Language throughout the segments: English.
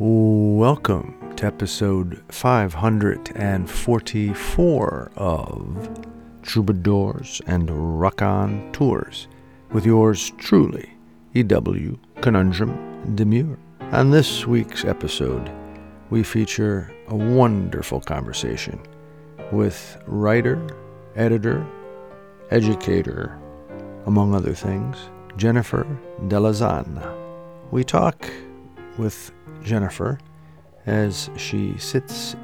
Welcome to episode 544 of Troubadours and Raconteurs with yours truly, E.W. Conundrum Demure. On this week's episode, we feature a wonderful conversation with writer, editor, educator, among other things, Jennifer Della'Zanna. We talk with Jennifer as she sits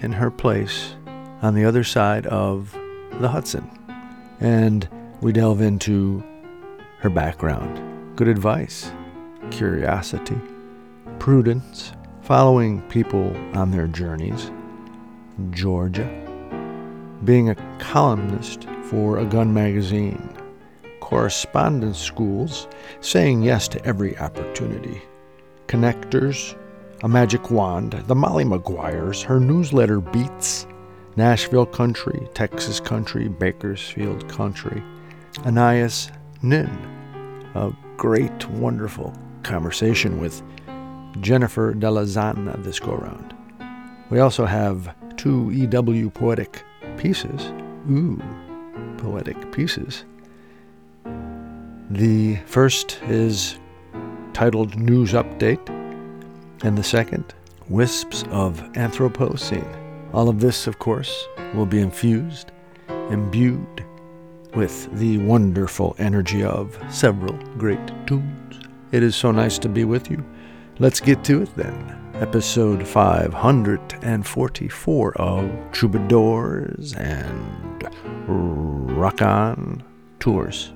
in her place on the other side of the Hudson. And we delve into her background, good advice, curiosity, prudence, following people on their journeys, Georgia, being a columnist for a gun magazine, correspondence schools, saying yes to every opportunity, connectors, a magic wand, the Molly Maguires, her newsletter beats, Nashville country, Texas country, Bakersfield country, Anais Nin, a great, wonderful conversation with Jennifer Della'Zanna this go round. We also have two EW poetic pieces. Ooh, poetic pieces. The first is titled News Update, and the second, Wisps of Anthropocene. All of this, of course, will be infused, imbued with the wonderful energy of several great tunes. It is so nice to be with you. Let's get to it then. Episode 544 of Troubadours and Rock On Tours.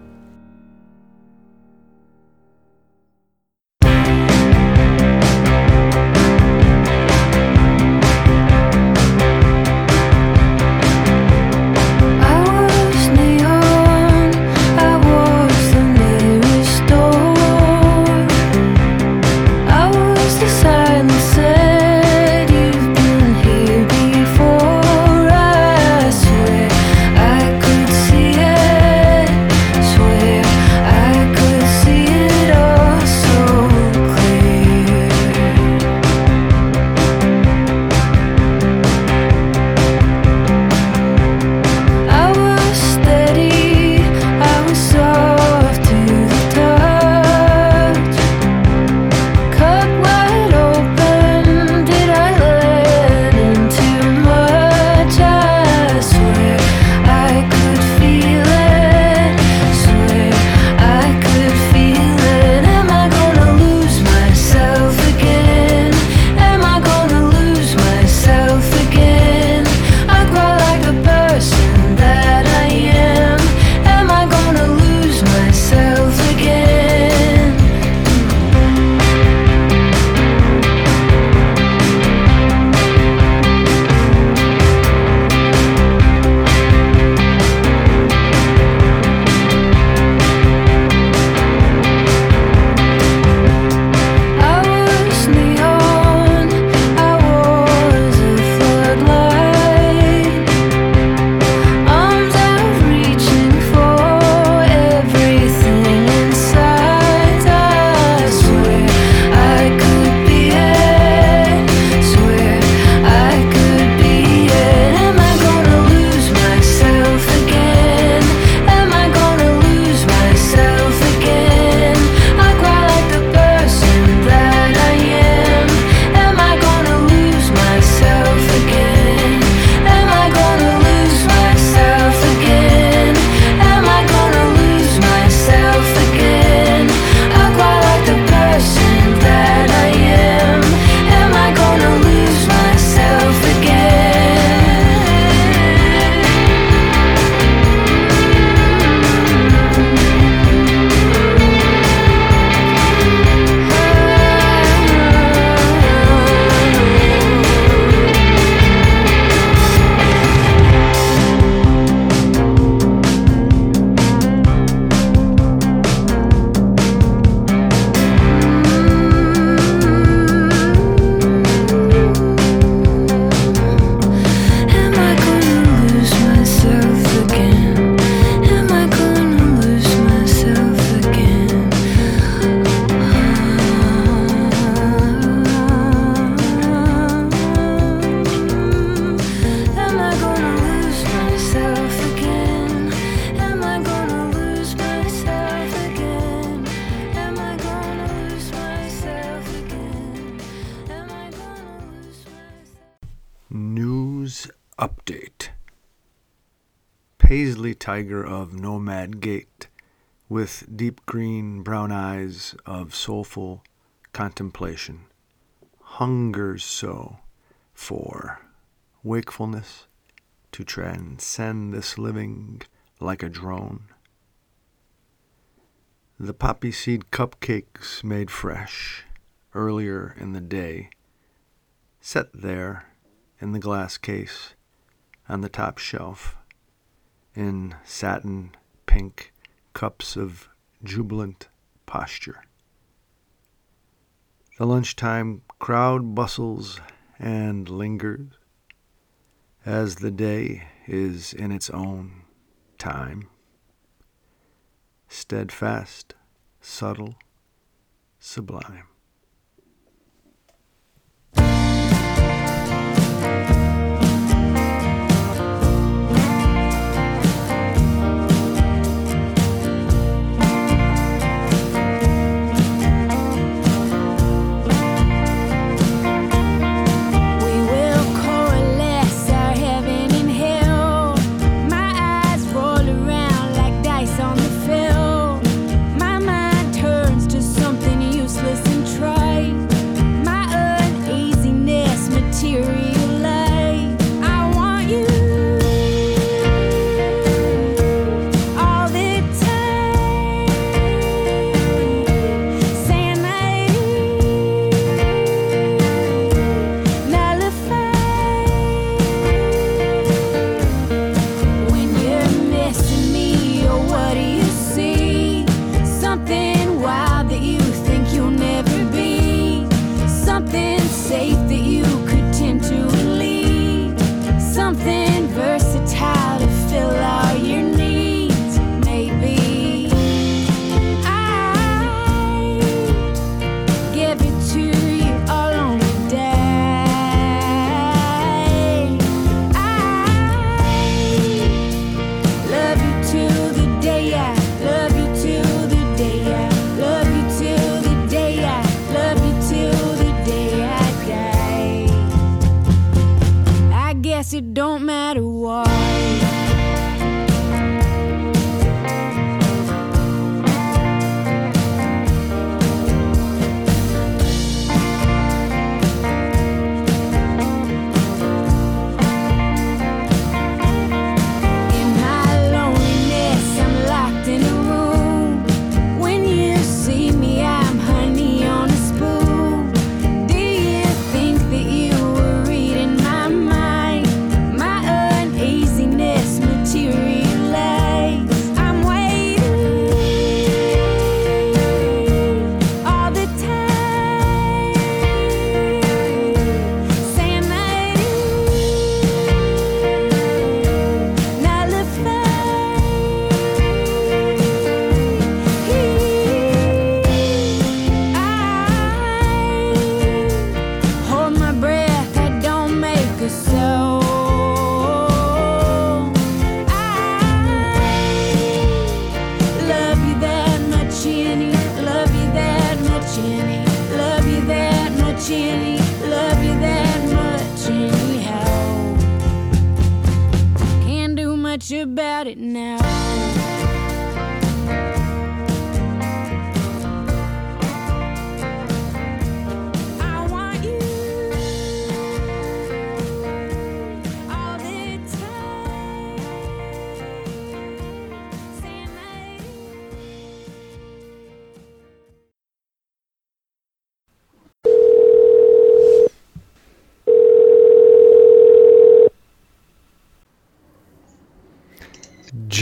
Deep green brown eyes of soulful contemplation, hungers so for wakefulness to transcend this living like a drone. The poppy seed cupcakes made fresh earlier in the day, set there in the glass case on the top shelf in satin pink cups of jubilant posture. The lunchtime crowd bustles and lingers as the day is in its own time. Steadfast, subtle, sublime. something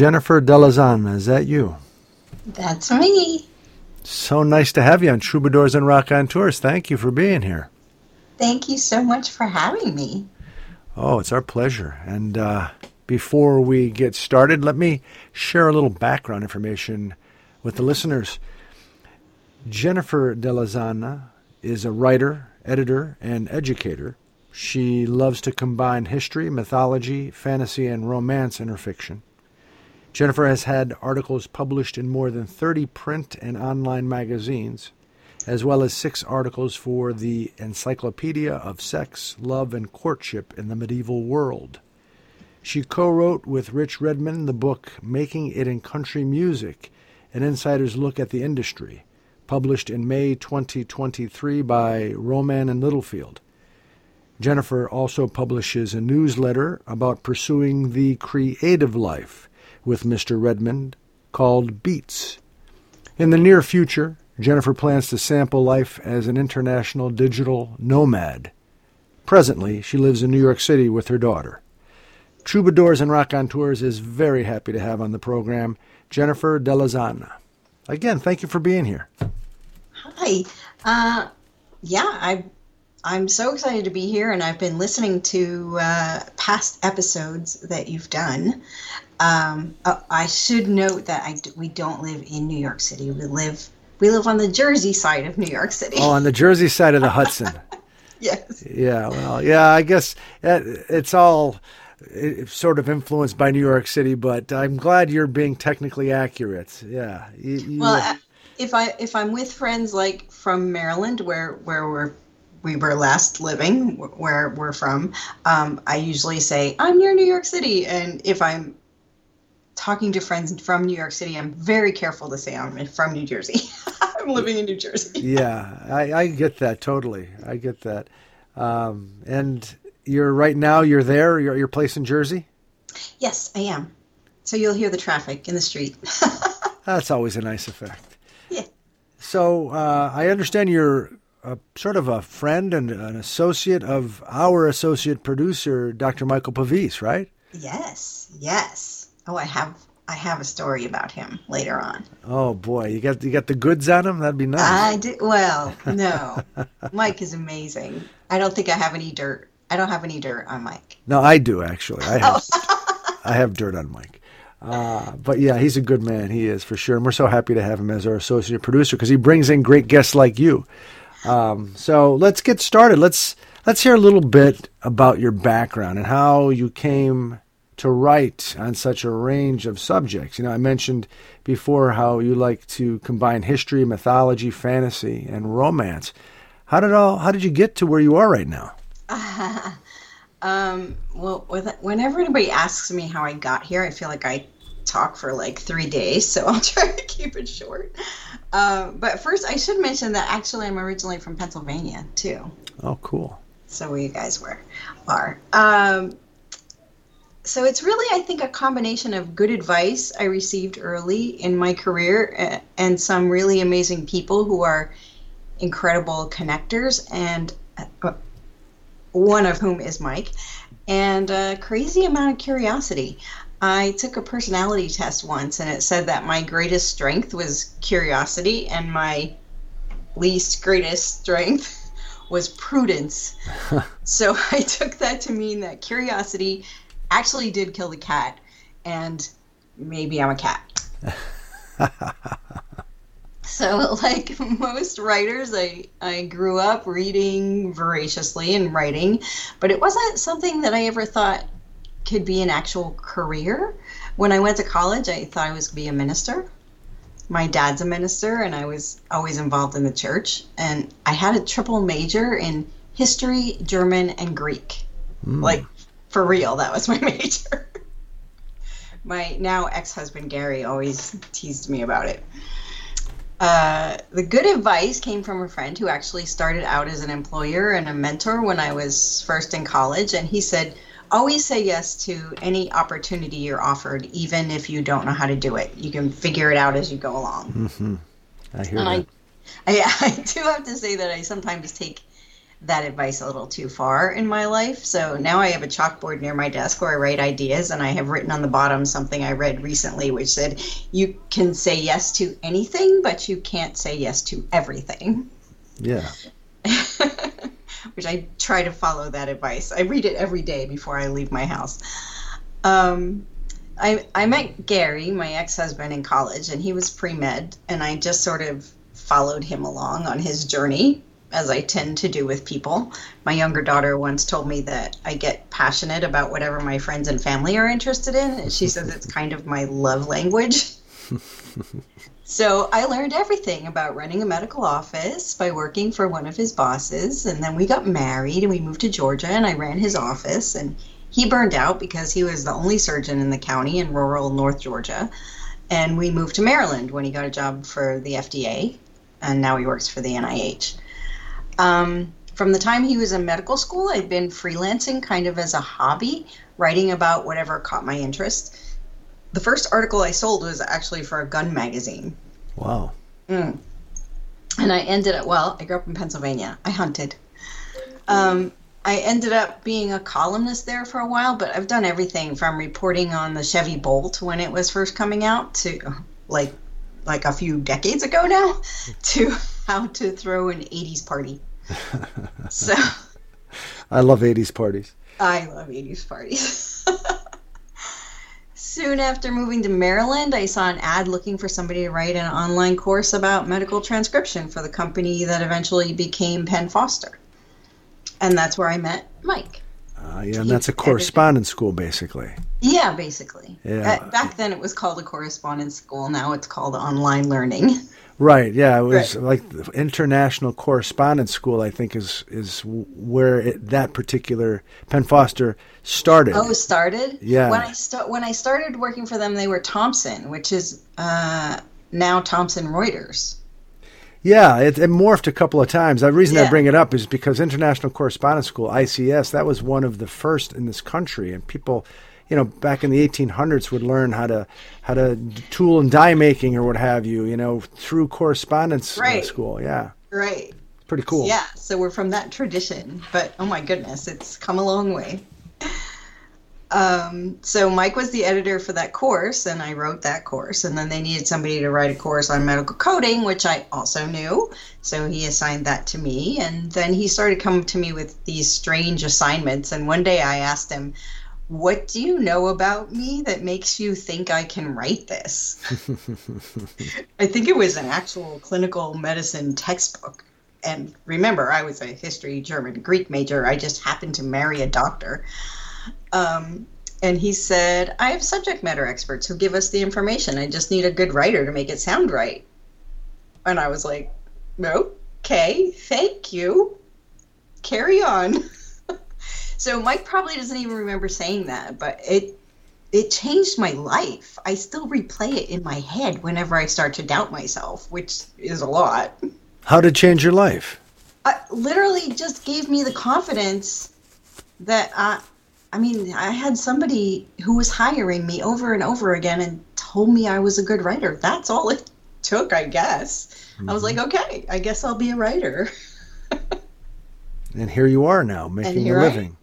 Jennifer Della'Zanna, is that you? That's me. So nice to have you on Troubadours and Raconteurs. Thank you for being here. Thank you so much for having me. Oh, it's our pleasure. And uh, before we get started, let me share a little background information with the listeners. Jennifer Della'Zanna is a writer, editor, and educator. She loves to combine history, mythology, fantasy, and romance in her fiction. Jennifer has had articles published in more than 30 print and online magazines, as well as six articles for the Encyclopedia of Sex, Love, and Courtship in the Medieval World. She co wrote with Rich Redmond the book Making It in Country Music An Insider's Look at the Industry, published in May 2023 by Rowman and Littlefield. Jennifer also publishes a newsletter about pursuing the creative life with Mr. Redmond called Beats. In the near future, Jennifer plans to sample life as an international digital nomad. Presently, she lives in New York City with her daughter. Troubadours and Raconteurs is very happy to have on the program Jennifer Della'Zanna. Again, thank you for being here. Hi. Uh, yeah, I, I'm so excited to be here, and I've been listening to uh, past episodes that you've done. Um, uh, I should note that I, we don't live in New York City. We live we live on the Jersey side of New York City. Oh, on the Jersey side of the Hudson. yes. Yeah. Well. Yeah. I guess it's all sort of influenced by New York City, but I'm glad you're being technically accurate. Yeah. You, you, well, uh, if I if I'm with friends like from Maryland, where where we're we were last living, where we're from, um, I usually say I'm near New York City, and if I'm talking to friends from New York City, I'm very careful to say I'm from New Jersey. I'm living in New Jersey. yeah, I, I, get that totally. I get that. Um, and you're right now. You're there. You're at your place in Jersey. Yes, I am. So you'll hear the traffic in the street. That's always a nice effect. Yeah. So uh, I understand you're a, sort of a friend and an associate of our associate producer, Dr. Michael Pavis, right? Yes. Yes. Oh, I have I have a story about him later on. Oh boy, you got you got the goods on him. That'd be nice. I do. Well, no, Mike is amazing. I don't think I have any dirt I don't have any dirt on Mike. No, I do actually. I have, oh. I have dirt on Mike. Uh, but yeah, he's a good man. He is for sure. And we're so happy to have him as our associate producer because he brings in great guests like you. Um, so let's get started. Let's let's hear a little bit about your background and how you came to write on such a range of subjects. You know, I mentioned before how you like to combine history, mythology, fantasy, and romance. How did all? How did you get to where you are right now? um, well, with, whenever anybody asks me how I got here, I feel like I talk for like three days, so I'll try to keep it short. Uh, but first, I should mention that actually I'm originally from Pennsylvania too. Oh, cool. So where you guys were are. Um, so it's really, I think, a combination of good advice I received early in my career and some really amazing people who are incredible connectors and uh, one of whom is Mike, and a crazy amount of curiosity. I took a personality test once, and it said that my greatest strength was curiosity, and my least greatest strength was prudence. so I took that to mean that curiosity actually did kill the cat, and maybe I'm a cat. So, like most writers, I, I grew up reading voraciously and writing, but it wasn't something that I ever thought could be an actual career. When I went to college, I thought I was going to be a minister. My dad's a minister, and I was always involved in the church. And I had a triple major in history, German, and Greek. Mm. Like, for real, that was my major. my now ex husband, Gary, always teased me about it. Uh, the good advice came from a friend who actually started out as an employer and a mentor when I was first in college. And he said, always say yes to any opportunity you're offered, even if you don't know how to do it. You can figure it out as you go along. Mm-hmm. I hear and that. I, I, I do have to say that I sometimes take that advice a little too far in my life. So now I have a chalkboard near my desk where I write ideas, and I have written on the bottom something I read recently, which said, You can say yes to anything, but you can't say yes to everything. Yeah. which I try to follow that advice. I read it every day before I leave my house. Um, I, I met Gary, my ex husband, in college, and he was pre med, and I just sort of followed him along on his journey as I tend to do with people. My younger daughter once told me that I get passionate about whatever my friends and family are interested in. She says it's kind of my love language. so I learned everything about running a medical office by working for one of his bosses. And then we got married and we moved to Georgia and I ran his office. And he burned out because he was the only surgeon in the county in rural North Georgia. And we moved to Maryland when he got a job for the FDA, and now he works for the NIH. Um, from the time he was in medical school, I'd been freelancing kind of as a hobby, writing about whatever caught my interest. The first article I sold was actually for a gun magazine. Wow. Mm. And I ended up, well, I grew up in Pennsylvania. I hunted. Um, I ended up being a columnist there for a while, but I've done everything from reporting on the Chevy Bolt when it was first coming out to like like a few decades ago now to how to throw an 80s party. So I love 80s parties. I love 80s parties. Soon after moving to Maryland, I saw an ad looking for somebody to write an online course about medical transcription for the company that eventually became Penn Foster. And that's where I met Mike. Uh, yeah, and that's a correspondence school, basically. Yeah, basically. Yeah. Uh, back then, it was called a correspondence school. Now it's called online learning. Right. Yeah. It was Right. like the International Correspondence School. I think is is where it, that particular Penn Foster started. Oh, started. Yeah. When I start when I started working for them, they were Thomson, which is uh, now Thomson Reuters. Yeah, it, it morphed a couple of times. The reason I bring it up is because International Correspondence School (ICS) that was one of the first in this country, and people, you know, back in the 1800s would learn how to how to tool and die making or what have you, you know, through correspondence Right. school. Yeah, Right. pretty cool. Yeah. So we're from that tradition, but oh my goodness, it's come a long way. Um, so Mike was the editor for that course, and I wrote that course. And then they needed somebody to write a course on medical coding, which I also knew. So he assigned that to me. And then he started coming to me with these strange assignments. And one day I asked him, "What do you know about me that makes you think I can write this?" I think it was an actual clinical medicine textbook. And remember, I was a history, German, Greek major. I just happened to marry a doctor. Um, and he said, I have subject matter experts who give us the information. I just need a good writer to make it sound right. And I was like, okay, thank you. Carry on. so Mike probably doesn't even remember saying that, but it it changed my life. I still replay it in my head whenever I start to doubt myself, which is a lot. How did it change your life? I, literally just gave me the confidence that I, I mean, I had somebody who was hiring me over and over again and told me I was a good writer. That's all it took, I guess. I was mm-hmm. like, okay, I guess I'll be a writer. And here you are now, making a living.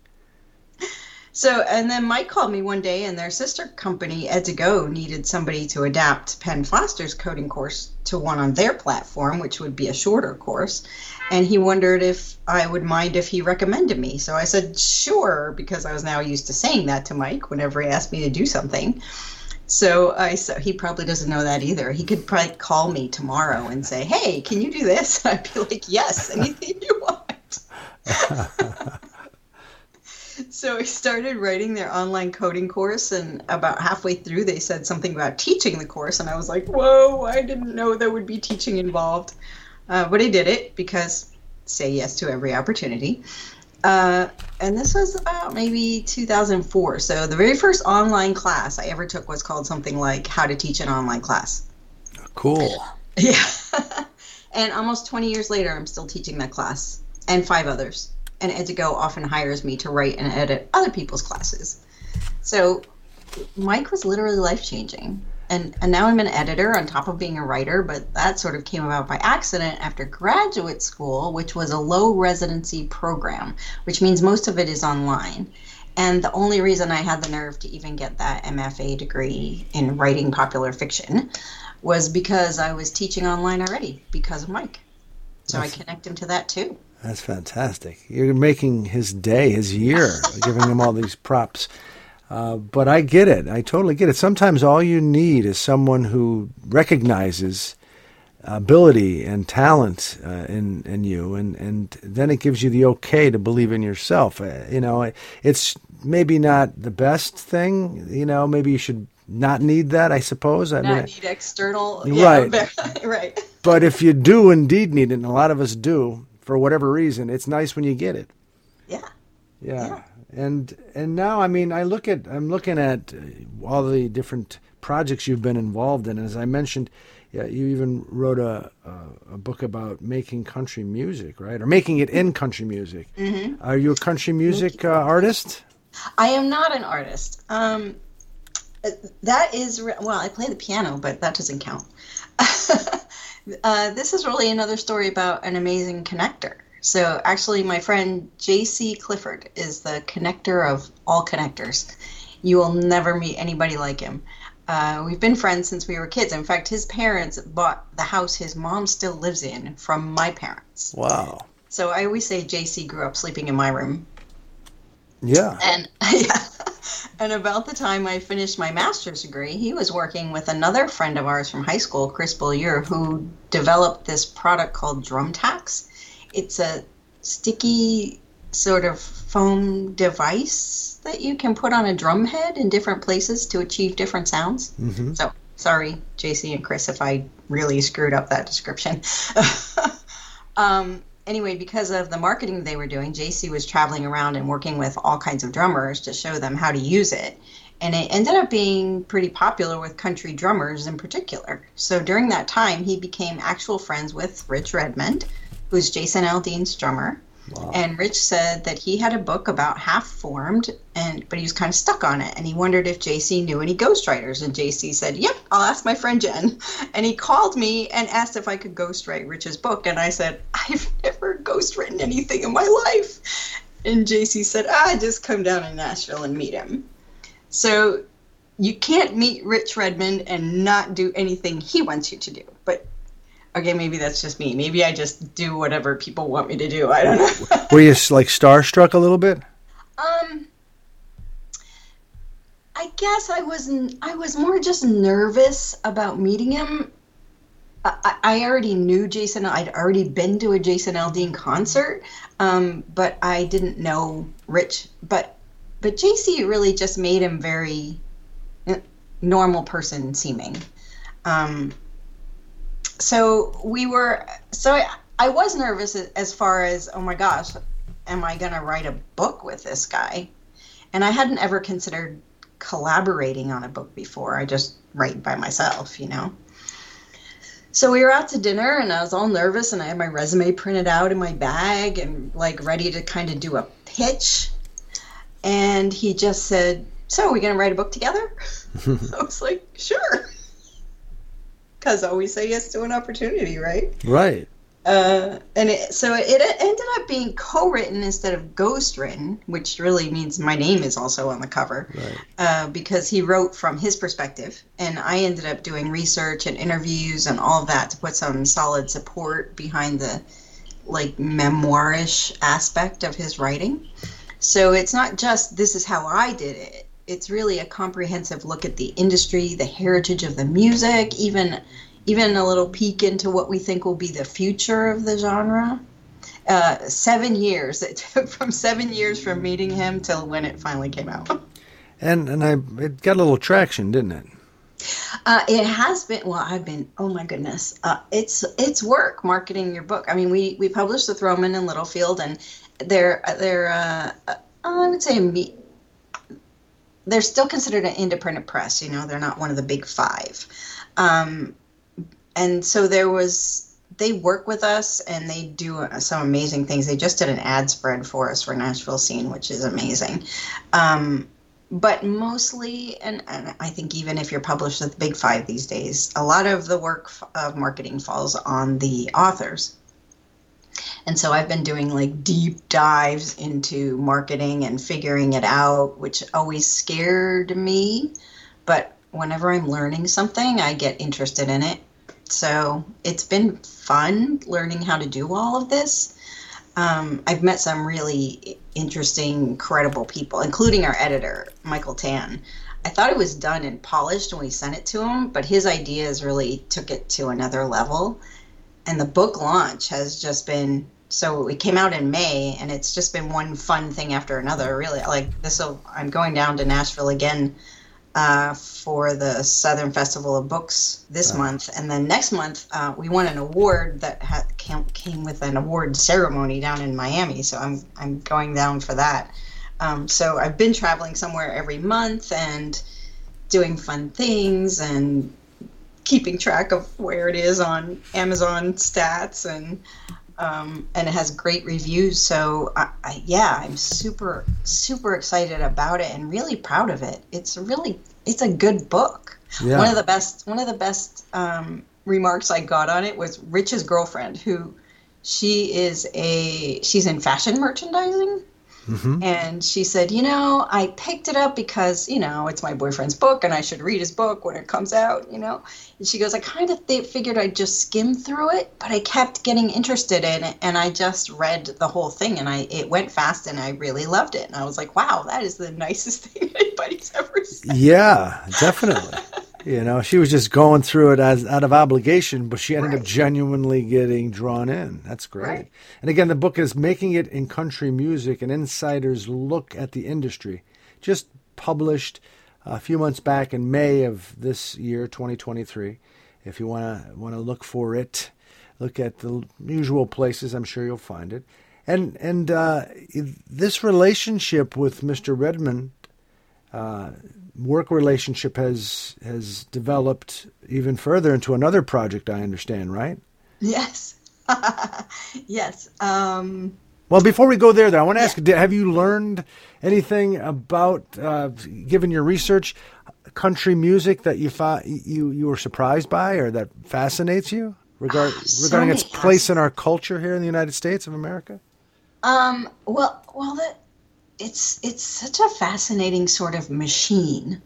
So, and then Mike called me one day, and their sister company, Ed2Go, needed somebody to adapt Penn Foster's coding course to one on their platform, which would be a shorter course. And he wondered if I would mind if he recommended me. So I said, sure, because I was now used to saying that to Mike whenever he asked me to do something. So I so he probably doesn't know that either. He could probably call me tomorrow and say, "Hey, can you do this?" I'd be like, "Yes, anything you want." so I started writing their online coding course, and about halfway through, they said something about teaching the course, and I was like, "Whoa! I didn't know there would be teaching involved." Uh, but I did it because say yes to every opportunity. Uh, and this was about maybe 2004. So the very first online class I ever took was called something like How to Teach an Online Class. Cool. Yeah. and almost 20 years later, I'm still teaching that class and five others. And Ed2Go often hires me to write and edit other people's classes. So Mike was literally life changing. And, and now I'm an editor on top of being a writer, but that sort of came about by accident after graduate school, which was a low residency program, which means most of it is online. And the only reason I had the nerve to even get that MFA degree in writing popular fiction was because I was teaching online already because of Mike. So I connect him to that too. That's fantastic. You're making his day, his year, giving him all these props. Uh, but I get it. I totally get it. Sometimes all you need is someone who recognizes ability and talent uh, in in you, and and then it gives you the okay to believe in yourself. Uh, you know, it's maybe not the best thing. You know, maybe you should not need that. I suppose. I Not mean, need external. Right. Yeah, right. but if you do indeed need it, and a lot of us do, for whatever reason, it's nice when you get it. Yeah. Yeah. and and now I mean I look at I'm looking at uh, all the different projects you've been involved in. As I mentioned, yeah, you even wrote a, a, a book about making country music, right, or making it in country music. Mm-hmm. Are you a country music uh, artist? I am not an artist. Um, that is well, I play the piano, but that doesn't count. uh, this is really another story about an amazing connector. So actually, my friend J.C. Clifford is the connector of all connectors. You will never meet anybody like him. Uh, we've been friends since we were kids. In fact, his parents bought the house his mom still lives in from my parents. Wow. So I always say JC grew up sleeping in my room. Yeah. And yeah. And about the time I finished my master's degree, he was working with another friend of ours from high school, Chris Beaulieu, who developed this product called DrumTacs. It's a sticky sort of foam device that you can put on a drum head in different places to achieve different sounds. Mm-hmm. So, sorry, JC and Chris, if I really screwed up that description. um, anyway, because of the marketing they were doing, JC was traveling around and working with all kinds of drummers to show them how to use it. And it ended up being pretty popular with country drummers in particular. So during that time, he became actual friends with Rich Redmond, who's Jason Aldean's drummer. And Rich said that he had a book about half formed, and but he was kind of stuck on it, and he wondered if JC knew any ghostwriters. And JC said, "Yep, I'll ask my friend Jen." And he called me and asked if I could ghostwrite Rich's book, and I said, "I've never ghostwritten anything in my life." And JC said, "Ah, just come down to Nashville and meet him." So you can't meet Rich Redmond and not do anything he wants you to do. But okay, maybe that's just me. Maybe I just do whatever people want me to do. I don't know. Were you like starstruck a little bit? Um, I guess I was. I was more just nervous about meeting him. I, I already knew Jason. I'd already been to a Jason Aldean concert, um, but I didn't know Rich. But but JC really just made him very eh, normal person seeming. Um, so we were so I, I was nervous as far as oh my gosh am i going to write a book with this guy? And i hadn't ever considered collaborating on a book before. I just write by myself you know? So we were out to dinner and i was all nervous and i had my resume printed out in my bag and like ready to kind of do a pitch. And he just said so are we going to write a book together? I was like sure because always say yes to an opportunity, right? Right. Uh, and it, so it ended up being co-written instead of ghost-written, which really means my name is also on the cover, right. uh, because he wrote from his perspective, and I ended up doing research and interviews and all of that to put some solid support behind the like memoirish aspect of his writing. So it's not just this is how I did it it's really a comprehensive look at the industry, the heritage of the music, even even a little peek into what we think will be the future of the genre. Uh, seven years. It took from seven years from meeting him till when it finally came out. And and I it got a little traction, didn't it? Uh, it has been. Well, I've been. Oh my goodness, uh, it's it's work marketing your book. I mean, we we published with Rowman and Littlefield, and they're they're uh, uh I would say me, they're still considered an independent press. You know, they're not one of the big five. Um, and so there was they work with us and they do some amazing things. They just did an ad spread for us for Nashville Scene, which is amazing. Um, but mostly, and, and, I think even if you're published with the Big Five these days, a lot of the work of marketing falls on the authors. And so I've been doing like deep dives into marketing and figuring it out, which always scared me. But whenever I'm learning something, I get interested in it. So it's been fun learning how to do all of this. Um, I've met some really interesting, credible people, including our editor, Michael Tan. I thought it was done and polished when we sent it to him, but his ideas really took it to another level and the book launch has just been so it came out in May and it's just been one fun thing after another really. Like this I'm going down to Nashville again uh, for the Southern Festival of Books this wow. month. And then next month uh, we won an award that ha- came with an award ceremony down in Miami. So I'm I'm going down for that. Um, so I've been traveling somewhere every month and doing fun things and keeping track of where it is on Amazon stats and um, and it has great reviews. So I, I, yeah, I'm super super excited about it and really proud of it. It's really it's a good book. Yeah. One of the best one of the best um, remarks I got on it was Rich's girlfriend, who she is a she's in fashion merchandising Mm-hmm. And she said, You know, I picked it up because, you know, it's my boyfriend's book and I should read his book when it comes out, you know. And she goes, I kind of th- figured I'd just skim through it, but I kept getting interested in it and I just read the whole thing and I it went fast and I really loved it. And I was like, Wow, that is the nicest thing anybody's ever said. Yeah, definitely. You know, she was just going through it as out of obligation, but she ended right. up genuinely getting drawn in. That's great. Right. And again, the book is Making It in Country Music, an insider's look at the industry. Just published a few months back in May of this year, 2023. If you want to want to look for it, look at the usual places. I'm sure you'll find it. And and uh, this relationship with Mr. Redmond uh, work relationship has has developed even further into another project. I understand, right? Yes, yes. Um, well, before we go there, though, I want to ask: yeah. Have you learned anything about, uh, given your research, country music that you thought you you were surprised by or that fascinates you regard, so regarding its place in our culture here in the United States of America? Um. Well. Well. That it's it's such a fascinating sort of machine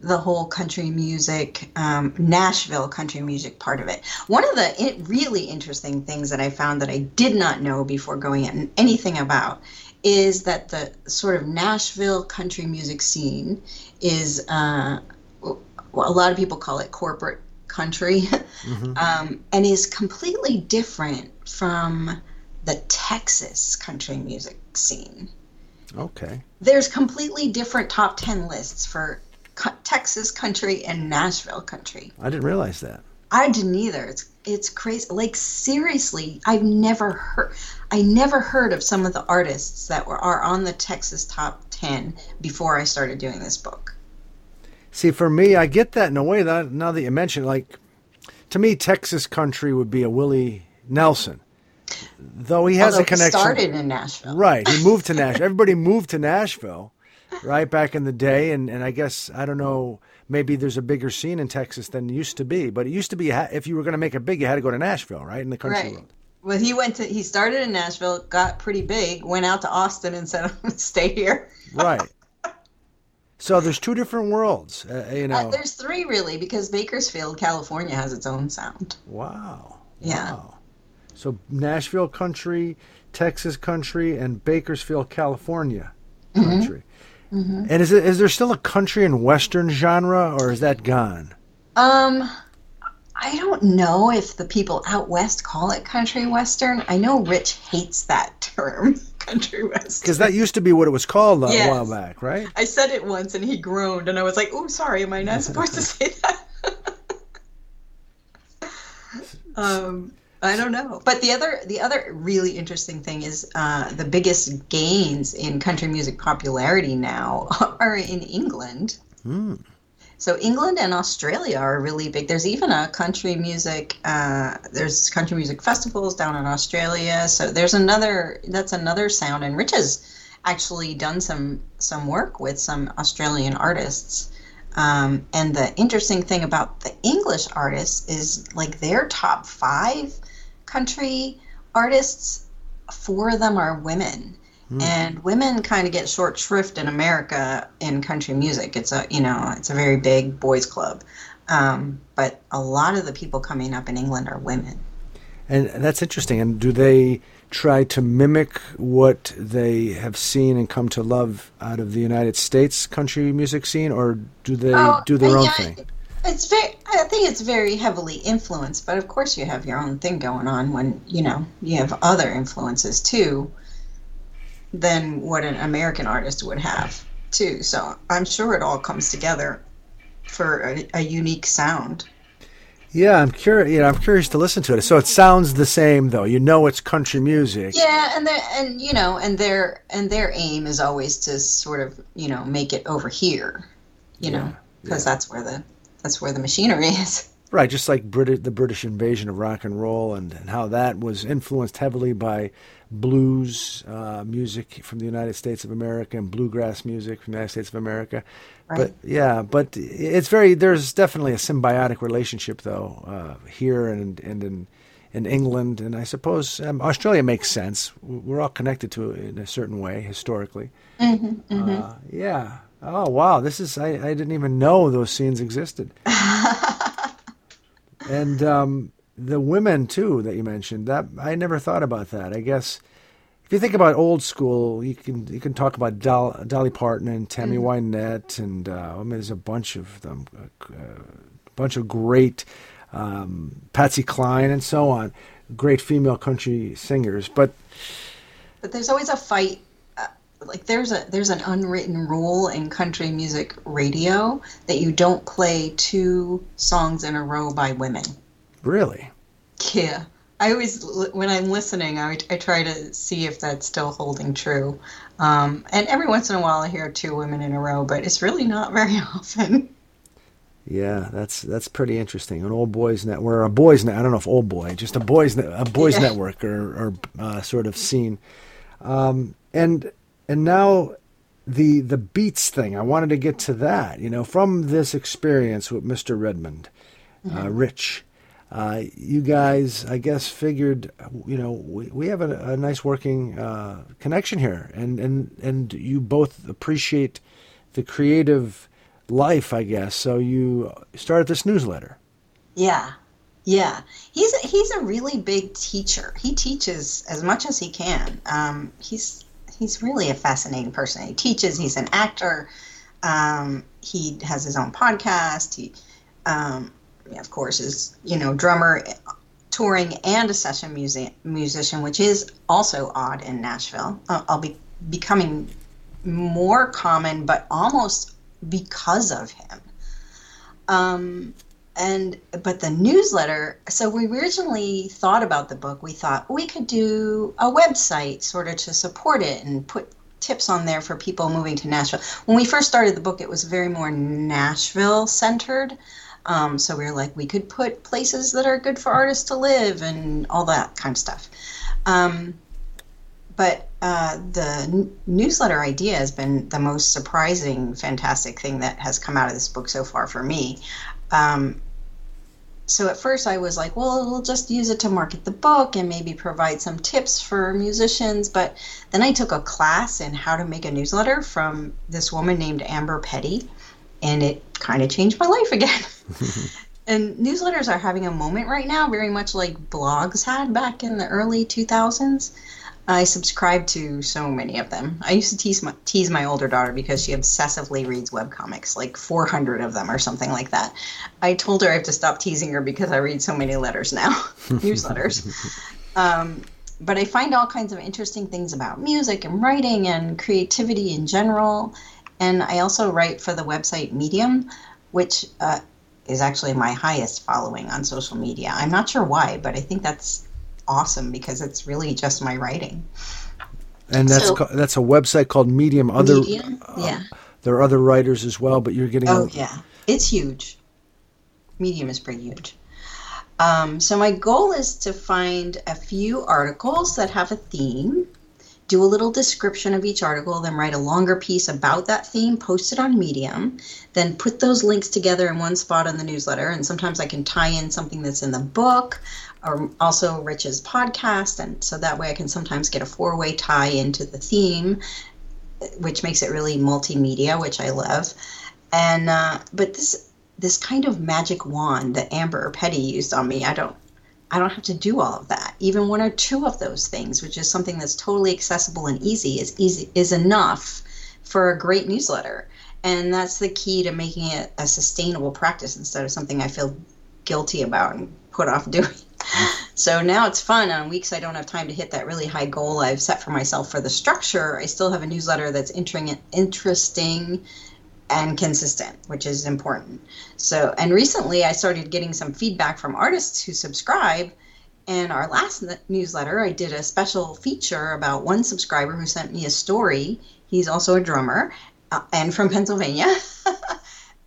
the whole country music um, nashville country music part of it one of the it, really interesting things that i found that i did not know before going in anything about is that the sort of nashville country music scene is uh, well, a lot of people call it corporate country mm-hmm. um, and is completely different from the texas country music scene Okay. There's completely different top 10 lists for Texas country and Nashville country. I didn't realize that. I didn't either. It's it's crazy. Like seriously, I've never heard I never heard of some of the artists that were are on the Texas top 10 before I started doing this book. See, for me, I get that in a way that now that you mention like to me Texas country would be a Willie Nelson though he has Although a connection. He started in Nashville, right? He moved to Nashville. Everybody moved to Nashville, right back in the day, and and I guess I don't know. Maybe there's a bigger scene in Texas than used to be, but it used to be if you were going to make it big, you had to go to Nashville, right, in the country right. world. Well, he went to he started in Nashville, got pretty big, went out to Austin, and said, I'm going to "Stay here." right. So there's two different worlds, uh, you uh, know. Uh, there's three really, because Bakersfield, California, has its own sound. Wow. Yeah. Wow. So Nashville country, Texas country, and Bakersfield, California mm-hmm. country. Mm-hmm. And is it is there still a country and western genre, or is that gone? Um, I don't know if the people out west call it country western. I know Rich hates that term, country western. Because that used to be what it was called a yes. while back, right? I said it once and he groaned, and I was like, "Oh, sorry, am I not supposed to say that?" um, I don't know. But the other the other really interesting thing is uh, the biggest gains in country music popularity now are in England. Hmm. So England and Australia are really big. There's even a country music. Uh, there's country music festivals down in Australia. So there's another. That's another sound. And Rich has actually done some some work with some Australian artists. Um, and the interesting thing about the English artists is like their top five country artists, four of them are women. Mm. And women kind of get short shrift in America in country music. It's a you know it's a very big boys club, um, but a lot of the people coming up in England are women. And that's interesting. And do they try to mimic what they have seen and come to love out of the United States country music scene, or do they oh, do their own thing? It's very. I think it's very heavily influenced, but of course you have your own thing going on when you know you have other influences too than what an American artist would have too. So I'm sure it all comes together for a, a unique sound. Yeah, I'm curious. You know, I'm curious to listen to it. So it sounds the same, though. You know, it's country music. Yeah, and their and you know, and their and their aim is always to sort of you know make it over here, you Yeah, know, because yeah. that's where the that's where the machinery is. Right, just like Brit- the British invasion of rock and roll and, and how that was influenced heavily by blues uh, music from the United States of America and bluegrass music from the United States of America. Right. But yeah, but it's very there's definitely a symbiotic relationship though uh, here and and in in England and I suppose um, Australia makes sense. We're all connected to it in a certain way historically. Uh, yeah. Oh wow, this is I, I didn't even know those scenes existed. and um, the women too that you mentioned that I never thought about that. I guess if you think about old school, you can you can talk about Dol- Dolly Parton and Tammy Wynette, and uh, I mean, there's a bunch of them, a uh, bunch of great um, Patsy Cline and so on, great female country singers. But But there's always a fight. Like there's a there's an unwritten rule in country music radio that you don't play two songs in a row by women. really, Yeah. I always, when I'm listening, I, I try to see if that's still holding true. Um, and every once in a while, I hear two women in a row, but it's really not very often. Yeah, that's that's pretty interesting. An old boys net, or a boys net. I don't know if old boy, just a boys net, a boys Yeah. network or, or uh, sort of scene. Um, and and now the the beats thing. I wanted to get to that. You know, from this experience with Mr. Redmond, uh, Rich. Uh, you guys, I guess, figured, you know, we, we have a, a nice working uh, connection here, and, and and you both appreciate the creative life, I guess. So you started this newsletter. Yeah. Yeah. He's a, he's a really big teacher. He teaches as much as he can. Um, he's he's really a fascinating person. He teaches. He's an actor. Um, he has his own podcast. He, um, of course, is you know drummer, touring, and a session music musician, which is also odd in Nashville. Uh, I'll be becoming more common, but almost because of him. Um, and but the newsletter so we originally thought about the book. We thought we could do a website sort of to support it and put tips on there for people moving to nashville. When we first started the book it was very more nashville centered. Um, so we were like we could put places that are good for artists to live and all that kind of stuff. Um, but uh, the n- newsletter idea has been the most surprising, fantastic thing that has come out of this book so far for me. Um, so at first I was like, well, we'll just use it to market the book and maybe provide some tips for musicians. But then I took a class in how to make a newsletter from this woman named Amber Petty, and it kind of changed my life again. and newsletters are having a moment right now, very much like blogs had back in the early 2000s. I subscribe to so many of them. I used to tease my, tease my older daughter because she obsessively reads webcomics, like 400 of them or something like that. I told her I have to stop teasing her because I read so many letters now, newsletters. Um, but I find all kinds of interesting things about music and writing and creativity in general. And I also write for the website Medium, which uh, is actually my highest following on social media. I'm not sure why, but I think that's awesome because it's really just my writing. And that's So- ca- that's a website called Medium. Other Medium, yeah. there are other writers as well, but you're getting. Oh a- yeah, it's huge. Medium is pretty huge. Um, so my goal is to find a few articles that have a theme, do a little description of each article, then write a longer piece about that theme, post it on Medium, then put those links together in one spot on the newsletter. And sometimes I can tie in something that's in the book or also Rich's podcast. And so that way I can sometimes get a four way tie into the theme, which makes it really multimedia, which I love. And, uh, but this, this kind of magic wand that Amber or Petty used on me, I don't, I don't have to do all of that. Even one or two of those things, which is something that's totally accessible and easy, is easy is enough for a great newsletter. And that's the key to making it a sustainable practice instead of something I feel guilty about and put off doing. So now it's fun. On weeks I don't have time to hit that really high goal I've set for myself for the structure, I still have a newsletter that's entering interesting and consistent, which is important. So, and recently I started getting some feedback from artists who subscribe. And our last newsletter, I did a special feature about one subscriber who sent me a story. He's also a drummer uh, and from Pennsylvania.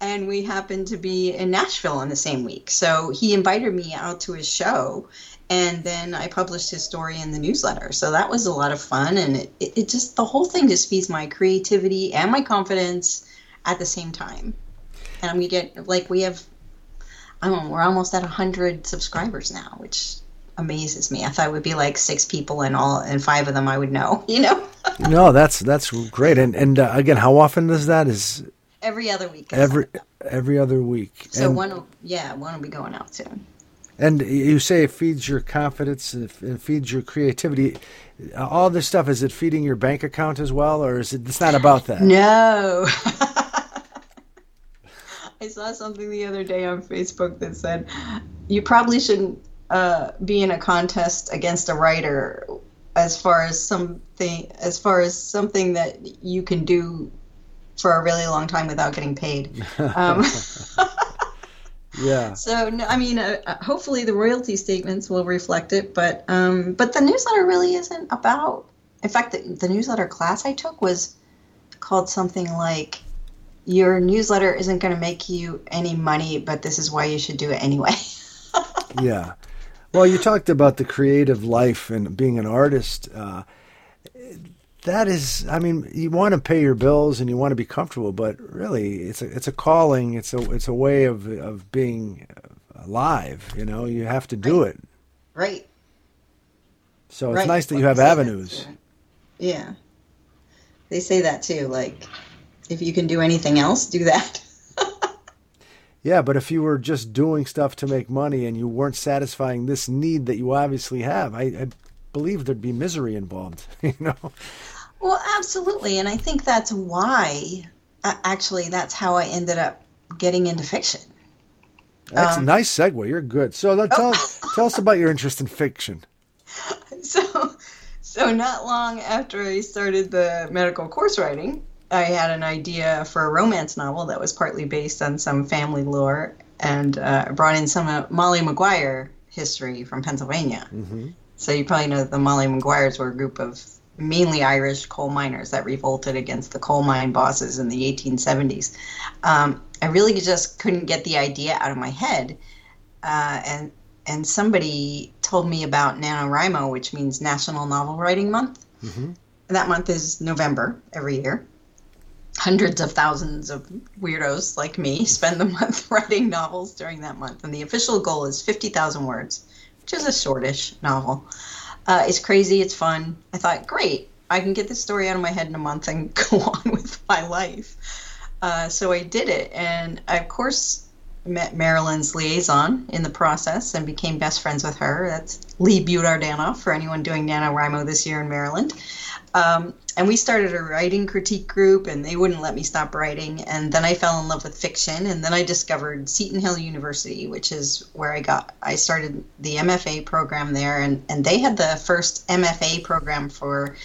and we happened to be in Nashville in the same week. So he invited me out to his show and then I published his story in the newsletter. So that was a lot of fun, and it, it, just the whole thing just feeds my creativity and my confidence at the same time. And we get like we have, I don't know, we're almost at hundred subscribers now, which amazes me. I thought it would be like six people, and all and five of them I would know. You know. no, that's that's great. And and uh, again, how often does that is? Every other week. Every every other week. So and, one, will, yeah, one will be going out soon. And you say it feeds your confidence, it feeds your creativity. All this stuff is it feeding your bank account as well, or is it? It's not about that. No. I saw something the other day on Facebook that said you probably shouldn't uh, be in a contest against a writer as far as something as far as something that you can do for a really long time without getting paid. Um, Yeah. So I mean, uh, uh, hopefully the royalty statements will reflect it, but um, but the newsletter really isn't about. In fact, the, the newsletter class I took was called something like your newsletter isn't going to make you any money, but this is why you should do it anyway. yeah. Well, you talked about the creative life and being an artist. Uh, that is, I mean, you want to pay your bills and you want to be comfortable, but really, it's a it's a calling. It's a it's a way of of being alive. You know, you have to do right. it. Right. So it's right. nice that you have avenues. Yeah. They say that too. Like, if you can do anything else, do that. yeah, but if you were just doing stuff to make money and you weren't satisfying this need that you obviously have, I, I believe there'd be misery involved. You know. Well, absolutely, and I think that's why. Actually, that's how I ended up getting into fiction. That's um, a nice segue. You're good. So let, tell oh. tell us about your interest in fiction. So, so not long after I started the medical course writing, I had an idea for a romance novel that was partly based on some family lore and uh, brought in some of Molly Maguire history from Pennsylvania. Mm-hmm. So you probably know that the Molly Maguires were a group of mainly Irish coal miners that revolted against the coal mine bosses in the 1870s. Um, I really just couldn't get the idea out of my head, uh, and and somebody told me about NaNoWriMo, which means National Novel Writing Month. Mm-hmm. That month is November every year. Hundreds of thousands of weirdos like me spend the month writing novels during that month, and the official goal is 50,000 words which is a shortish novel. Uh, it's crazy. It's fun. I thought, great, I can get this story out of my head in a month and go on with my life. Uh, so I did it, and of course, met Maryland's liaison in the process and became best friends with her. That's Lee Butardanoff for anyone doing NaNoWriMo this year in Maryland. Um, and we started a writing critique group, and they wouldn't let me stop writing. And then I fell in love with fiction, and then I discovered Seton Hill University, which is where I got. I started the MFA program there, and and they had the first MFA program for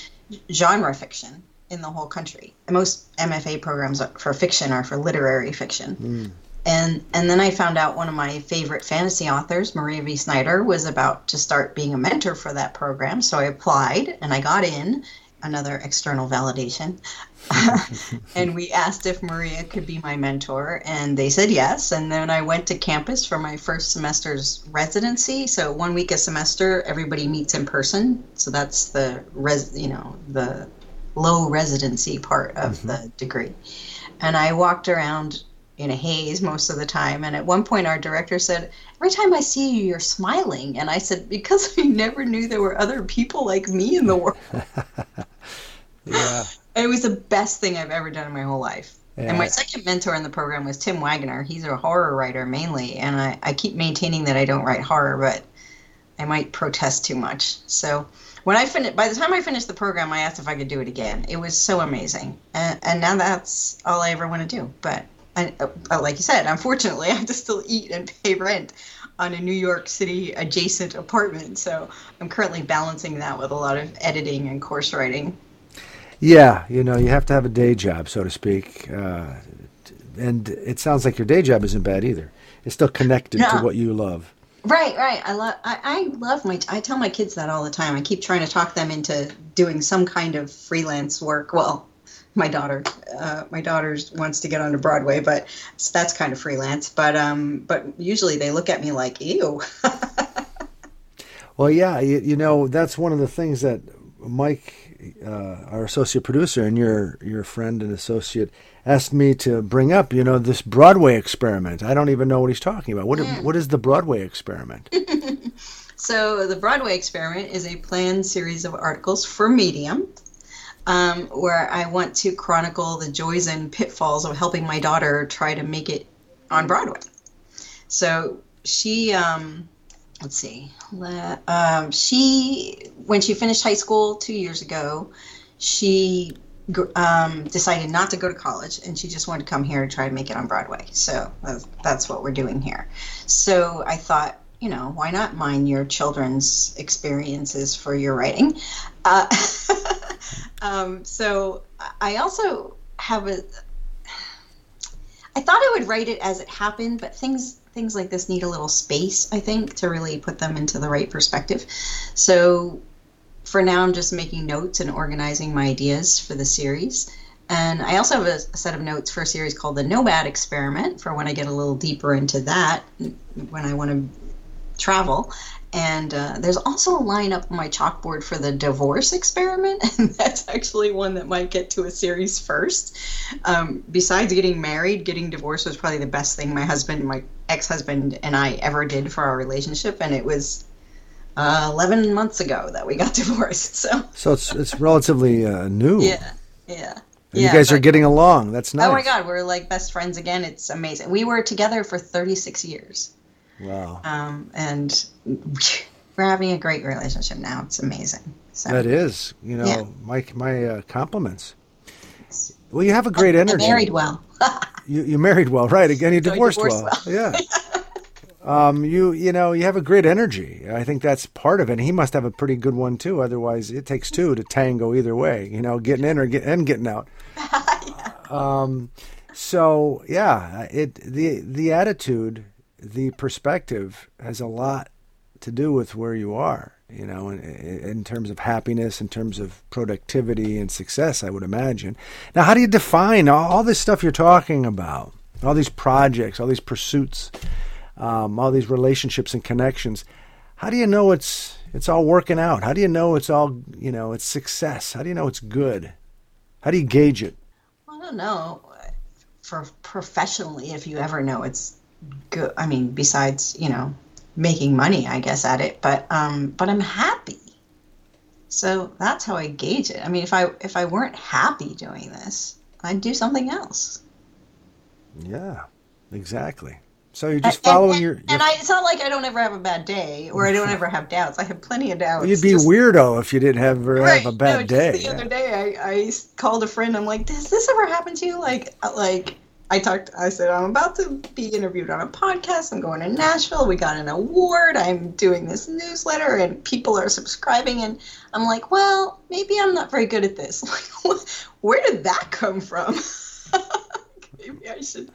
genre fiction in the whole country. Most MFA programs for fiction are for literary fiction. Mm. And and then I found out one of my favorite fantasy authors, Maria V. Snyder, was about to start being a mentor for that program. So I applied and I got in another external validation. and we asked if Maria could be my mentor, and they said yes. And then I went to campus for my first semester's residency. So one week a semester, everybody meets in person. So that's the res, you know, the low residency part of mm-hmm. the degree. And I walked around in a haze most of the time. And at one point, our director said, Every time I see you, you're smiling. And I said, Because I never knew there were other people like me in the world. yeah. It was the best thing I've ever done in my whole life. Yeah. And my second mentor in the program was Tim Waggoner. He's a horror writer mainly. And I, I keep maintaining that I don't write horror, but I might protest too much. So when I finished, by the time I finished the program, I asked if I could do it again. It was so amazing. And, and now that's all I ever want to do. But uh, like you said, unfortunately, I have to still eat and pay rent on a New York City adjacent apartment. So I'm currently balancing that with a lot of editing and course writing. Yeah, you know, you have to have a day job, so to speak, uh, and it sounds like your day job isn't bad either. It's still connected to what you love. Right, right. I love. I, I love my. I tell my kids that all the time. I keep trying to talk them into doing some kind of freelance work. Well, my daughter, uh, my daughter wants to get onto Broadway, but so that's kind of freelance. But um, but usually they look at me like, ew. Well, yeah, you, you know that's one of the things that Mike, uh, our associate producer, and your your friend and associate asked me to bring up. You know this Broadway experiment. I don't even know what he's talking about. What what is the Broadway experiment? So the Broadway experiment is a planned series of articles for Medium, um, where I want to chronicle the joys and pitfalls of helping my daughter try to make it on Broadway. So she, um, let's see, um, she when she finished high school two years ago, she um, decided not to go to college and she just wanted to come here and try to make it on Broadway. So that's, that's what we're doing here. So I thought, you know, why not mine your children's experiences for your writing? Uh, um, so I also have a. I thought I would write it as it happened, but things things like this need a little space, I think, to really put them into the right perspective. So for now, I'm just making notes and organizing my ideas for the series. And I also have a, a set of notes for a series called the Nomad Experiment for when I get a little deeper into that, when I want to travel. And uh, there's also a line up on my chalkboard for the divorce experiment, and that's actually one that might get to a series first. Um, besides getting married, getting divorced was probably the best thing my husband, my ex-husband, and I ever did for our relationship, and it was uh, 11 months ago that we got divorced. So So it's it's relatively uh, new. yeah, yeah. Yeah, you guys are getting along. That's nice. Oh my God, we're like best friends again. It's amazing. We were together for 36 years. Wow. um, and we're having a great relationship now. It's amazing. So That is, you know, Yeah. my my uh, compliments. Well, you have a great I energy. married well. You, you married well, right? Again, you No, I divorced, divorced well. Yeah. Um, you you know you have a great energy. I think that's part of it. And he must have a pretty good one too. Otherwise, it takes two to tango either way. You know, getting in or get and getting out. Um, so yeah, it the the attitude, the perspective has a lot to do with where you are. You know, in, in terms of happiness, in terms of productivity and success, I would imagine. Now, how do you define all, all this stuff you're talking about? All these projects, all these pursuits, um, all these relationships and connections. How do you know it's it's all working out? How do you know it's all you know it's success? How do you know it's good? How do you gauge it? I don't know. For professionally, if you ever know it's good. I mean, besides you know making money, I guess at it. But um, but I'm happy. So that's how I gauge it. I mean, if I if I weren't happy doing this, I'd do something else. Yeah, exactly. So you're just And- following and, your. your and I, it's not like I don't ever have a bad day or I don't ever have doubts. I have plenty of doubts. you'd be Just- weirdo if you didn't have, ever have a bad just day. The yeah. other day, I, I called a friend. I'm like, "Does this ever happen to you?" Like, uh, like I talked. I said, "I'm about to be interviewed on a podcast. I'm going to Nashville. We got an award. I'm doing this newsletter, and people are subscribing." And I'm like, "Well, maybe I'm not very good at this. Like, where did that come from? maybe I should."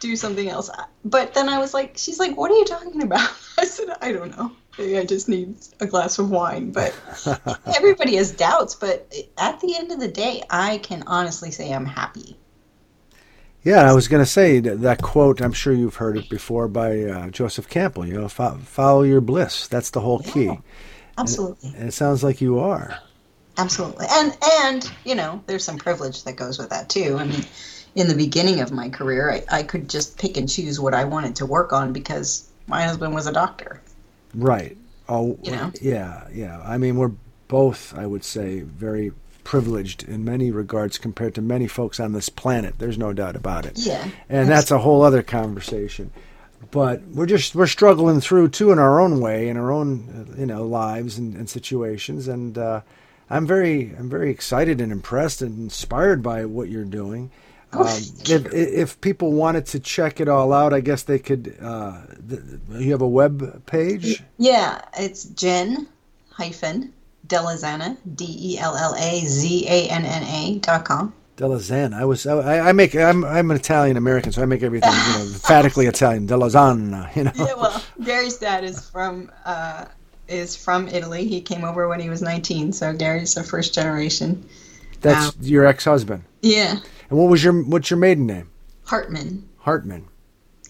Do something else, but then I was like, "She's like, what are you talking about?" I said, "I don't know. Maybe I just need a glass of wine." But everybody has doubts, but at the end of the day, I can honestly say I'm happy. Yeah, I was going to say that, that quote. I'm sure you've heard it before by uh, Joseph Campbell. You know, fo- follow your bliss. That's the whole key. Yeah. Absolutely, And it sounds like you are. absolutely, and and you know, there's some privilege that goes with that too. I mean, in the beginning of my career, I, I could just pick and choose what I wanted to work on because my husband was a doctor. Right. Oh, You know? yeah, yeah. I mean, we're both, I would say, very privileged in many regards compared to many folks on this planet. There's no doubt about it. Yeah, and that's a whole other conversation. But we're just we're struggling through too in our own way, in our own you know lives and, and situations. And uh, I'm very I'm very excited and impressed and inspired by what you're doing. Oh, Um, if if people wanted to check it all out, I guess they could. Uh, you have a web page. yeah. It's Jen hyphen Dellazanna D E L L A Z A N N A dot com. Della Zan. I was. I, I make. I'm. I'm an Italian American, so I make everything you know emphatically Italian. Della Zan. You know. Yeah, well, Gary's dad is from uh, is from Italy. He came over when he was 19, so Gary's a first generation. That's your ex-husband. Yeah, And what was your what's your maiden name? Hartman, Hartman.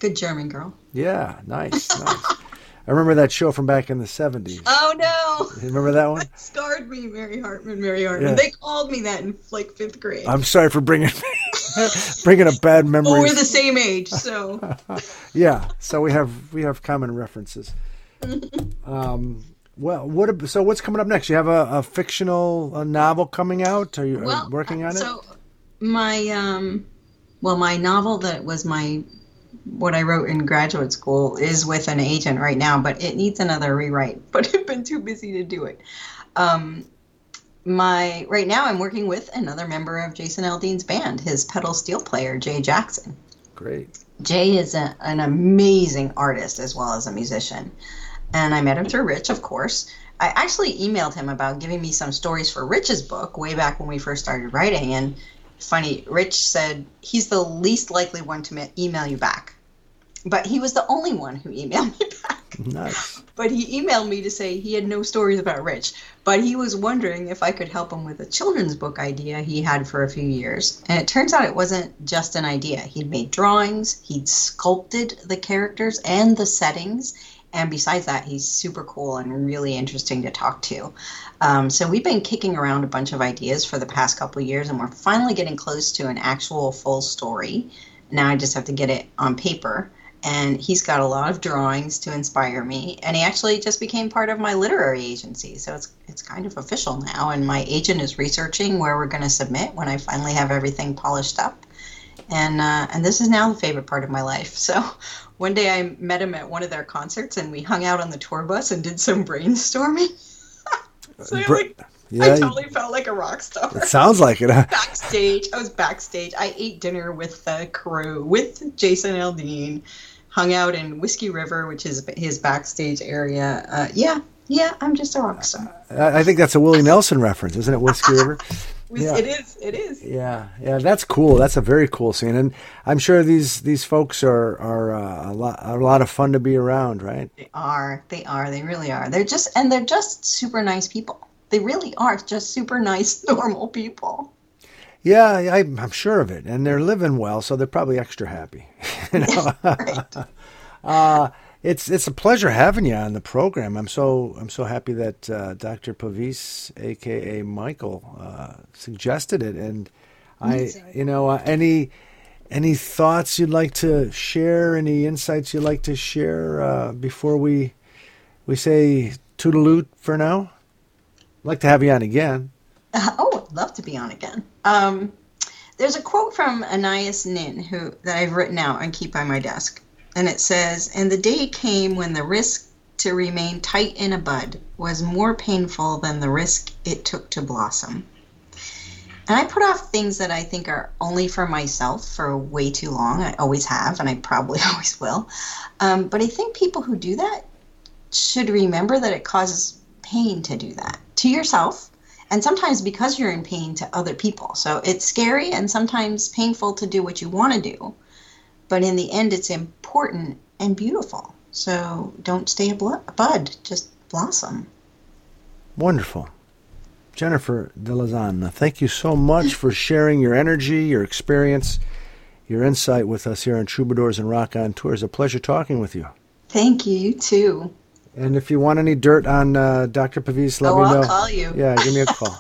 good German girl. Yeah, nice, nice. I remember that show from back in the '70s. Oh no, You remember that one? scarred me, Mary Hartman, Mary Hartman. Yeah. They called me that in like fifth grade. I'm sorry for bringing bringing up bad well, we're the same age, so Yeah, so we have we have common references. um, well, what? So what's coming up next? You have a, a fictional a novel coming out? Are you well, working on it? So my um, well, my novel that was my what I wrote in graduate school is with an agent right now, but it needs another rewrite. But I've been too busy to do it. Um, my right now I'm working with another member of Jason Aldean's band, his pedal steel player Jay Jackson. Great. Jay is a, an amazing artist as well as a musician. And I met him through Rich, of course. I actually emailed him about giving me some stories for Rich's book way back when we first started writing. And funny, Rich said he's the least likely one to ma- email you back. But he was the only one who emailed me back. Nice. But he emailed me to say he had no stories about Rich, but he was wondering if I could help him with a children's book idea he had for a few years. And it turns out it wasn't just an idea. He'd made drawings, he'd sculpted the characters and the settings, and besides that, he's super cool and really interesting to talk to. Um, so we've been kicking around a bunch of ideas for the past couple years, and we're finally getting close to an actual full story. Now I just have to get it on paper. And he's got a lot of drawings to inspire me and he actually just became part of my literary agency. So it's it's kind of official now and my agent is researching where we're going to submit when i finally have everything polished up. And uh, and this is now the favorite part of my life. So one day i met him at one of their concerts and we hung out on the tour bus and did some brainstorming so I, like, Yeah, I you- totally felt like a rock star it sounds like it. huh? backstage. I was backstage. I ate dinner with the crew, with Jason Aldean, hung out in Whiskey River, which is his backstage area. Uh, yeah, yeah, I'm just a rock star. I I think that's a Willie Nelson reference, isn't it? Whiskey River. Whis- Yeah. It is. It is. Yeah, yeah, that's cool. That's a very cool scene, and I'm sure these these folks are are uh, a lot a lot of fun to be around, right? They are. They are. They really are. They're just and they're just super nice people. They really are just super nice, normal people. Yeah, I, I'm sure of it, and they're living well, so they're probably extra happy. you know? Right. uh, it's it's a pleasure having you on the program. I'm so I'm so happy that uh, Dr. Pavis, aka Michael, uh, suggested it, and I you know uh, any any thoughts you'd like to share, any insights you'd like to share uh, before we we say toodaloo for now. I'd like to have you on again. Uh, oh, I'd love to be on again. Um, there's a quote from Anais Nin who that I've written out and keep by my desk, and it says, "And the day came when the risk to remain tight in a bud was more painful than the risk it took to blossom." And I put off things that I think are only for myself for way too long. I always have, and I probably always will. Um, but I think people who do that should remember that it causes pain to do that to yourself and sometimes because you're in pain to other people. So it's scary and sometimes painful to do what you want to do, but in the end, it's important and beautiful. So don't stay a, bud, just blossom. Wonderful. Jennifer Delazan, thank you so much for sharing your energy, your experience, your insight with us here on Troubadours and Raconteurs. It's a pleasure talking with you. Thank you, you too. And if you want any dirt on uh, Dr. Pavis, let oh, me I'll know. call you. Yeah, give me a call.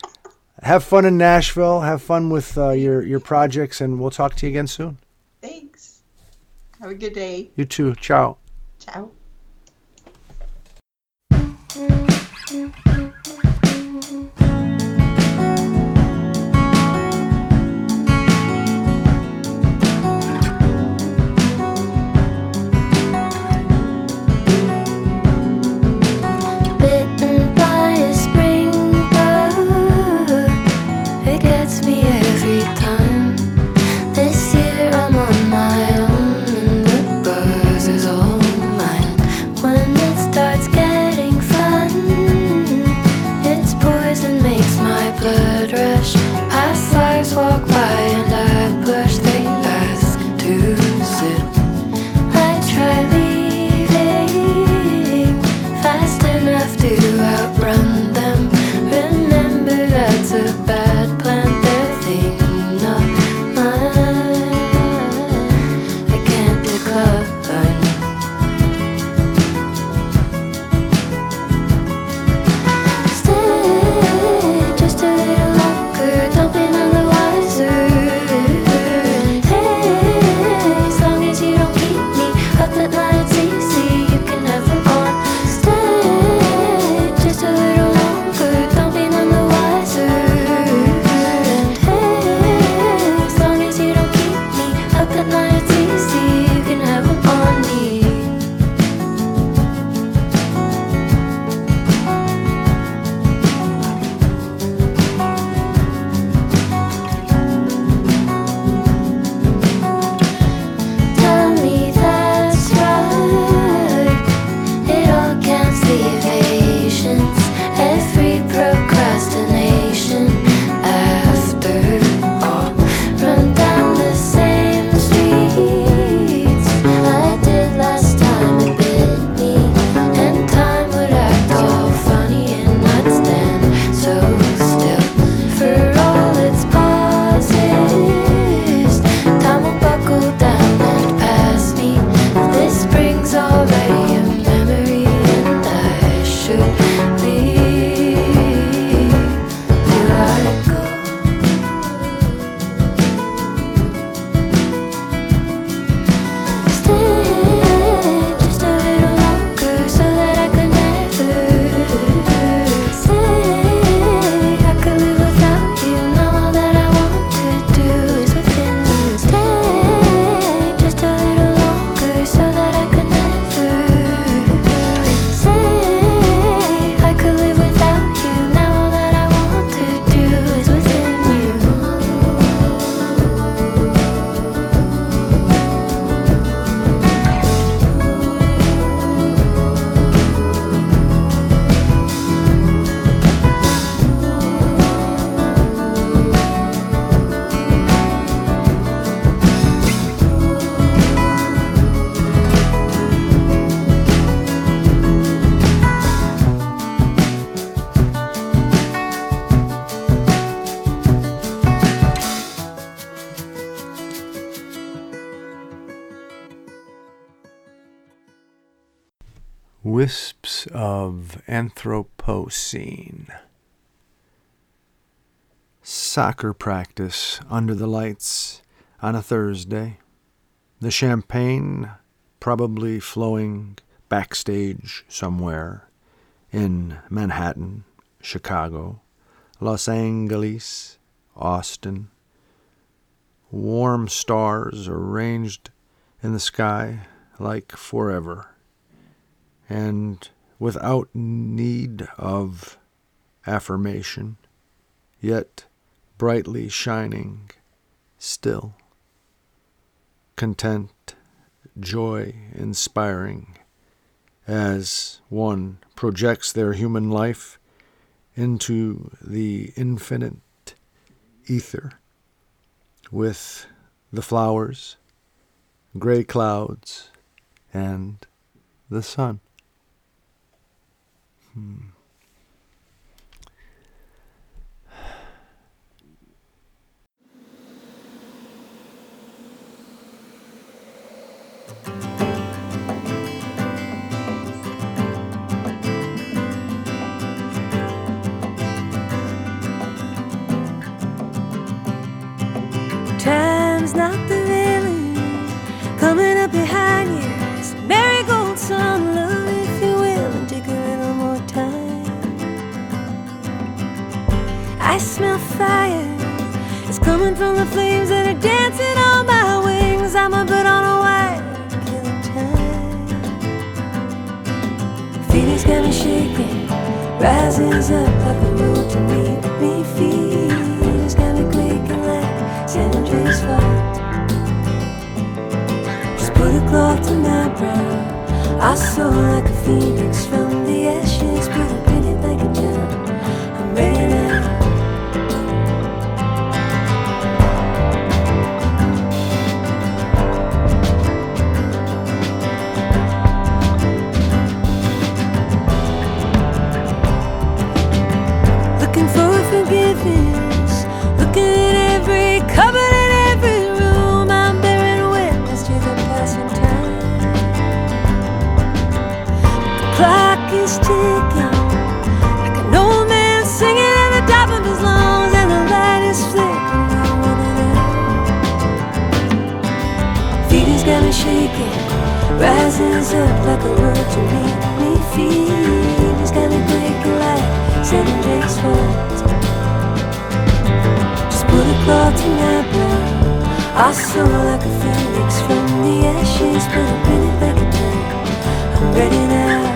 have fun in Nashville. Have fun with uh, your, your projects, and we'll talk to you again soon. Have a good day. You too. Ciao. Ciao. Anthropocene. Soccer practice under the lights on a Thursday. The champagne probably flowing backstage somewhere in Manhattan, Chicago, Los Angeles, Austin. Warm stars arranged in the sky like forever, and without need of affirmation, yet brightly shining still. Content, joy inspiring, as one projects their human life into the infinite ether with the flowers, gray clouds, and the sun. Hmm. Time's fire. It's coming from the flames that are dancing on my wings. I'm a bird on a wire, killing time. Feelings got me shaking, rises up like a road to meet me. Feelings got me quaking like San Andreas fault. Just put a cloth to my brow. I soar like a phoenix from the ashes, rises up like a road to meet me. Feelings got me breaking like San Andreas fault. Just put a cloth to my brow. I soar like a phoenix from the ashes, put a it like a gem. I'm ready now.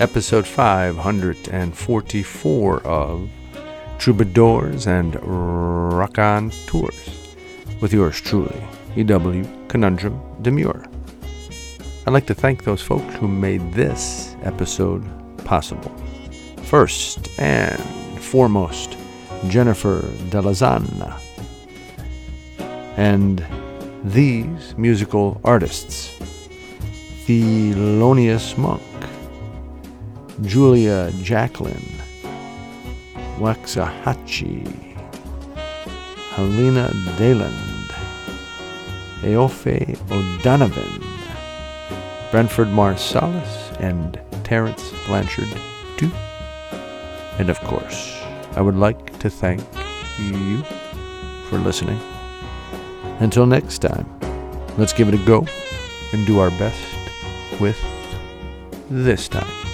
Episode 544 of Troubadours and Rock on Tours with yours truly, EW Conundrum Demure. I'd like to thank those folks who made this episode possible. First and foremost, Jennifer Della'Zanna. And these musical artists Thelonious Monk, Julia Jacklin, Waxahatchee, Helena Deland, Aoife O'Donovan, Branford Marsalis, and Terence Blanchard, too. And of course, I would like to thank you for listening. Until next time, let's give it a go and do our best with this time.